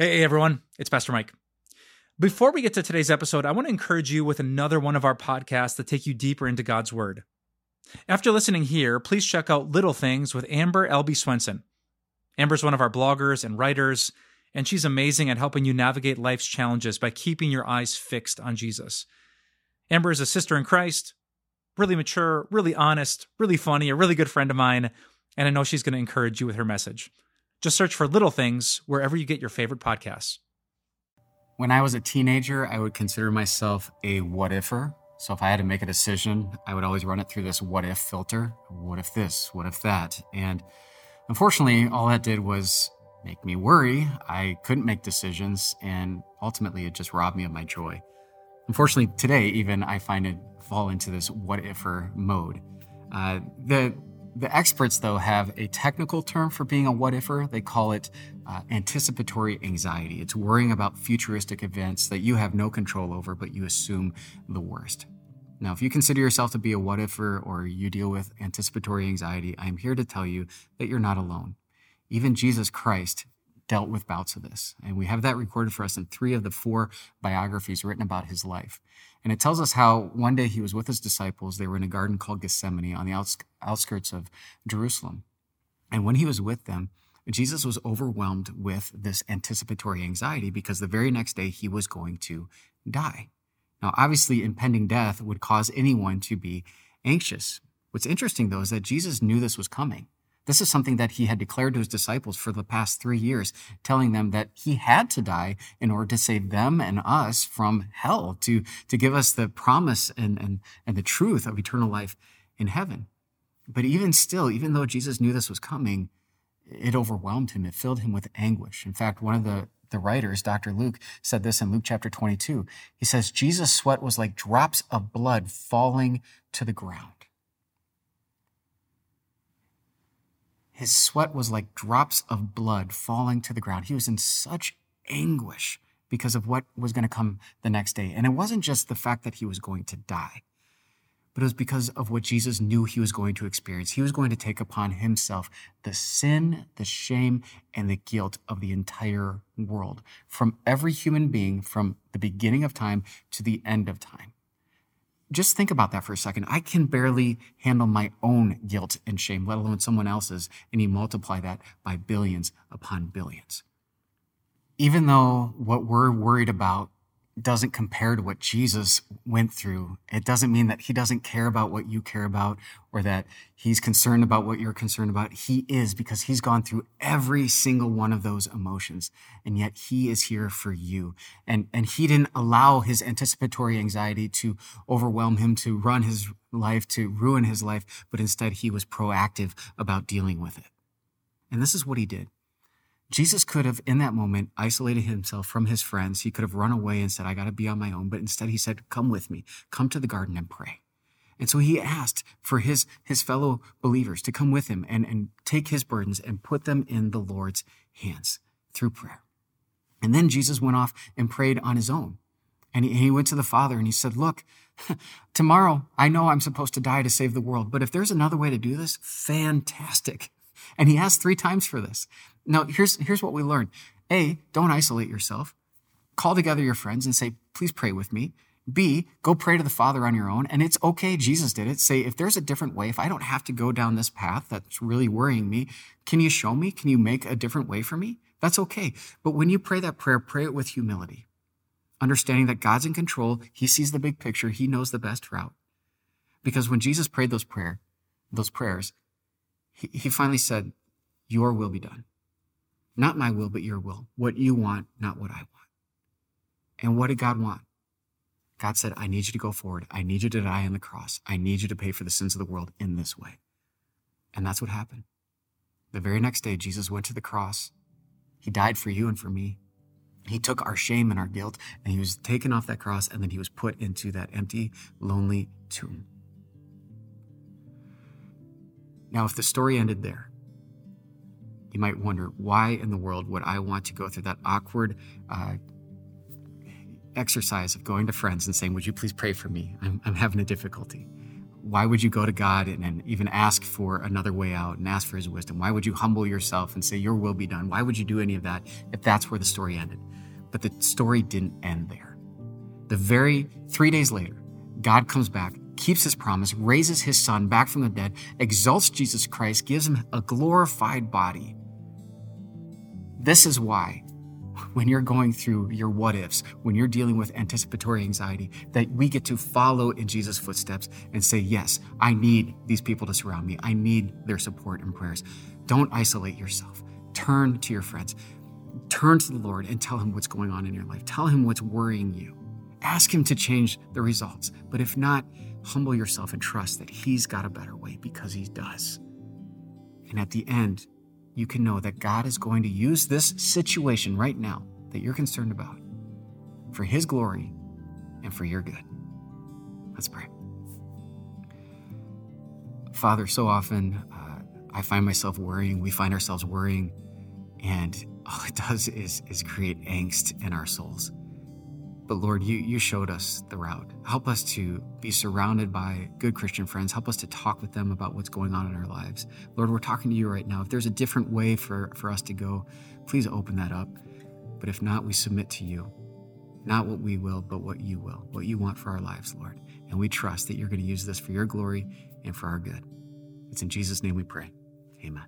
Hey, everyone, it's Pastor Mike. Before we get to today's episode, I want to encourage you with another one of our podcasts that take you deeper into God's Word. After listening here, please check out Little Things with Amber Albee Swenson. Amber's one of our bloggers and writers, and she's amazing at helping you navigate life's challenges by keeping your eyes fixed on Jesus. Amber is a sister in Christ, really mature, really honest, really funny, a really good friend of mine, and I know she's going to encourage you with her message. Just search for Little Things wherever you get your favorite podcasts. When I was a teenager, I would consider myself a what ifer. So if I had to make a decision, I would always run it through this what if filter. What if this? What if that? And unfortunately, all that did was make me worry. I couldn't make decisions, and ultimately, it just robbed me of my joy. Unfortunately, today, even I find it fall into this what ifer mode. Uh, the the experts, though, have a technical term for being a what ifer. They call it uh, anticipatory anxiety. It's worrying about futuristic events that you have no control over, but you assume the worst. Now, if you consider yourself to be a what ifer or you deal with anticipatory anxiety, I'm here to tell you that you're not alone. Even Jesus Christ dealt with bouts of this. And we have that recorded for us in three of the four biographies written about his life. And it tells us how one day he was with his disciples. They were in a garden called Gethsemane on the outskirts of Jerusalem. And when he was with them, Jesus was overwhelmed with this anticipatory anxiety because the very next day he was going to die. Now, obviously, impending death would cause anyone to be anxious. What's interesting, though, is that Jesus knew this was coming. This is something that he had declared to his disciples for the past three years, telling them that he had to die in order to save them and us from hell, to, to give us the promise and, and, and the truth of eternal life in heaven. But even still, even though Jesus knew this was coming, it overwhelmed him. It filled him with anguish. In fact, one of the, the writers, Dr. Luke, said this in Luke chapter 22. He says, Jesus' sweat was like drops of blood falling to the ground. His sweat was like drops of blood falling to the ground. He was in such anguish because of what was going to come the next day. And it wasn't just the fact that he was going to die, but it was because of what Jesus knew he was going to experience. He was going to take upon himself the sin, the shame, and the guilt of the entire world from every human being from the beginning of time to the end of time just think about that for a second. I can barely handle my own guilt and shame, let alone someone else's, and you multiply that by billions upon billions. Even though what we're worried about doesn't compare to what Jesus went through, it doesn't mean that he doesn't care about what you care about or that he's concerned about what you're concerned about. He is because he's gone through every single one of those emotions. And yet he is here for you. And, and he didn't allow his anticipatory anxiety to overwhelm him, to run his life, to ruin his life, but instead he was proactive about dealing with it. And this is what he did. Jesus could have, in that moment, isolated himself from his friends. He could have run away and said, I got to be on my own. But instead, he said, Come with me, come to the garden and pray. And so he asked for his, his fellow believers to come with him and, and take his burdens and put them in the Lord's hands through prayer. And then Jesus went off and prayed on his own. And he, he went to the Father and he said, Look, tomorrow I know I'm supposed to die to save the world, but if there's another way to do this, fantastic. And he asked three times for this. Now, here's, here's what we learned. A, don't isolate yourself. Call together your friends and say, please pray with me. B, go pray to the Father on your own. And it's okay. Jesus did it. Say, if there's a different way, if I don't have to go down this path that's really worrying me, can you show me? Can you make a different way for me? That's okay. But when you pray that prayer, pray it with humility, understanding that God's in control. He sees the big picture. He knows the best route. Because when Jesus prayed those prayer, those prayers, he, he finally said, your will be done. Not my will, but your will. What you want, not what I want. And what did God want? God said, I need you to go forward. I need you to die on the cross. I need you to pay for the sins of the world in this way. And that's what happened. The very next day, Jesus went to the cross. He died for you and for me. He took our shame and our guilt, and he was taken off that cross, and then he was put into that empty, lonely tomb. Now, if the story ended there, you might wonder why in the world would I want to go through that awkward uh, exercise of going to friends and saying, Would you please pray for me? I'm, I'm having a difficulty. why would you go to God and, and, even ask for another way out and ask for his wisdom? Why would you humble yourself and say, Your will be done? Why would you do any of that if that's where the story ended? But the story didn't end there. The very three days later, God comes back, keeps his promise, raises his son back from the dead, exalts Jesus Christ, gives him a glorified body. This is why when you're going through your what ifs, when you're dealing with anticipatory anxiety, that we get to follow in Jesus' footsteps and say, Yes, I need these people to surround me. I need their support and prayers. Don't isolate yourself. Turn to your friends. Turn to the Lord and tell him what's going on in your life. Tell him what's worrying you. Ask him to change the results. But if not, humble yourself and trust that he's got a better way because he does. And at the end, you can know that God is going to use this situation right now that you're concerned about for His glory and for your good. Let's pray. Father, so often uh, I find myself worrying, we find ourselves worrying, and all it does is, is create angst in our souls. But Lord, you, you showed us the route. Help us to be surrounded by good Christian friends. Help us to talk with them about what's going on in our lives. Lord, we're talking to you right now. If there's a different way for, for us to go, please open that up. But if not, we submit to you. Not what we will, but what you will, what you want for our lives, Lord. And we trust that you're going to use this for your glory and for our good. It's in Jesus' name we pray. Amen.